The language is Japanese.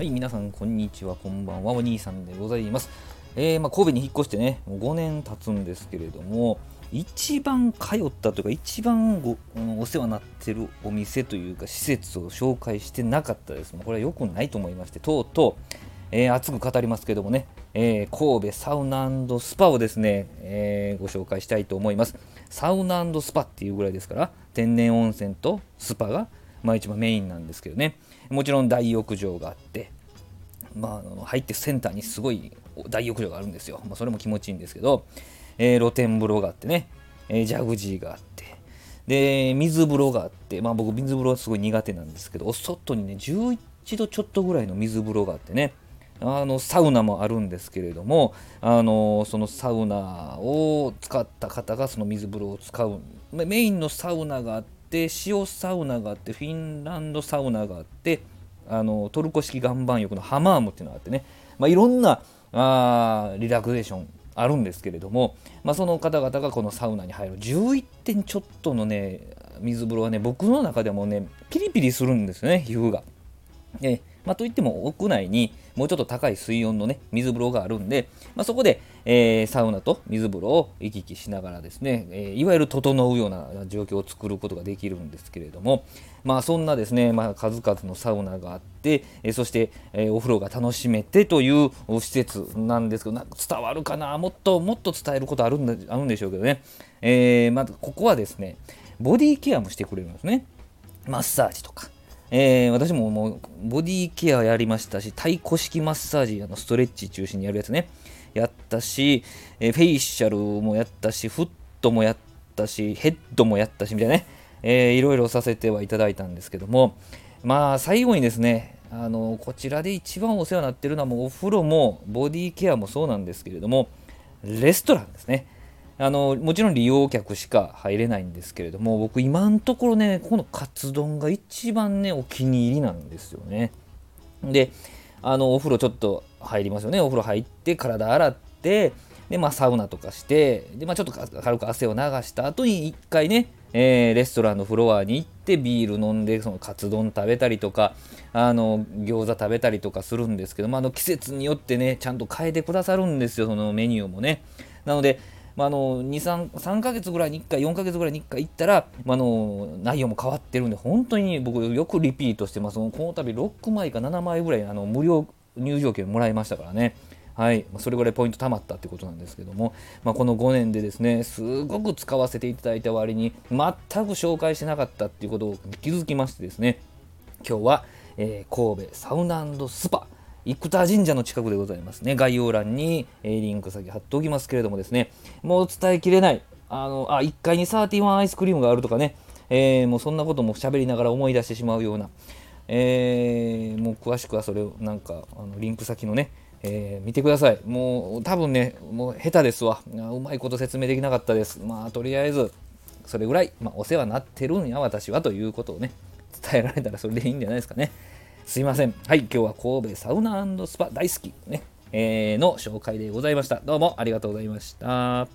はい、皆さん、こんにちは、こんばんは、お兄さんでございます。えーまあ、神戸に引っ越してね、もう5年経つんですけれども、一番通ったというか、一番ごお世話になってるお店というか、施設を紹介してなかったです。もうこれは良くないと思いまして、とうとう、えー熱く語りますけどもね、えー神戸サウナスパをですね、えーご紹介したいと思います。サウナスパっていうぐらいですから、天然温泉とスパが、まあ、一番メインなんですけどね、もちろん大浴場があって、まあ、入ってセンターにすごい大浴場があるんですよ。まあ、それも気持ちいいんですけど、えー露天風呂があってね、えージャグジーがあって、で、水風呂があって、まあ僕、水風呂はすごい苦手なんですけど、お外にね、11度ちょっとぐらいの水風呂があってね、あのサウナもあるんですけれども、あのそのサウナを使った方がその水風呂を使う、メインのサウナがあって、塩サウナがあって、フィンランドサウナがあって、あのトルコ式岩盤浴のハマームっていうのがあってね、まあ、いろんなあリラクゼーションあるんですけれども、まあ、その方々がこのサウナに入る11点ちょっとのね水風呂はね僕の中でもねピリピリするんですよね皮膚が。ねまあ、といっても屋内にもうちょっと高い水温のね水風呂があるんで、まあ、そこで、えーサウナと水風呂を行き来しながらですね、えーいわゆる整うような状況を作ることができるんですけれども、まあ、そんなですね、まあ、数々のサウナがあって、えーそして、えーお風呂が楽しめてという施設なんですけどなんか伝わるかなもっともっと伝えることあるんだあるんでしょうけどね、えーまずここはですねボディケアもしてくれるんですねマッサージとか。えー私ももうボディケアやりましたし、太鼓式マッサージ、あのストレッチ中心にやるやつね、やったし、えーフェイシャルもやったし、フットもやったし、ヘッドもやったし、みたいなね、えーいろいろさせてはいただいたんですけども、まあ、最後にですね、あのこちらで一番お世話になってるのはもうお風呂もボディケアもそうなんですけれども、レストランですね。あのもちろん利用客しか入れないんですけれども僕今のところねこのカツ丼が一番ねお気に入りなんですよね。であのお風呂ちょっと入りますよね。お風呂入って体洗ってでまあサウナとかしてで、まあ、ちょっと軽く汗を流した後に一回ね、えーレストランのフロアに行ってビール飲んでそのカツ丼食べたりとかあの餃子食べたりとかするんですけど、まあ、あの季節によってねちゃんと変えてくださるんですよそのメニューもね。なのでまあ、の23 3ヶ月ぐらいに1回4ヶ月ぐらいに1回行ったら、まあ、の内容も変わってるんで本当に僕よくリピートしてます。この度6枚か7枚ぐらいあの無料入場券もらいましたからね。はい、それぐらいポイント貯まったってことなんですけども、まあ、この5年でですねすごく使わせていただいた割に全く紹介してなかったっていうことを気づきましてですね。今日は、えー神戸サウナスパ。生田神社の近くでございますね。概要欄に、えリンク先貼っておきますけれどもですね。もう伝えきれない。あのあ1階に31アイスクリームがあるとかね、えーもうそんなことも喋りながら思い出してしまうような、えーもう詳しくはそれをなんかあのリンク先のねえー見てください。もう多分ねもう下手ですわ。うまいこと説明できなかったです。まあとりあえずそれぐらい、まあ、お世話になってるんや私はということをね伝えられたらそれでいいんじゃないですかね。すいません。はい、今日は神戸サウナスパ大好き、ねえー、の紹介でございました。どうもありがとうございました。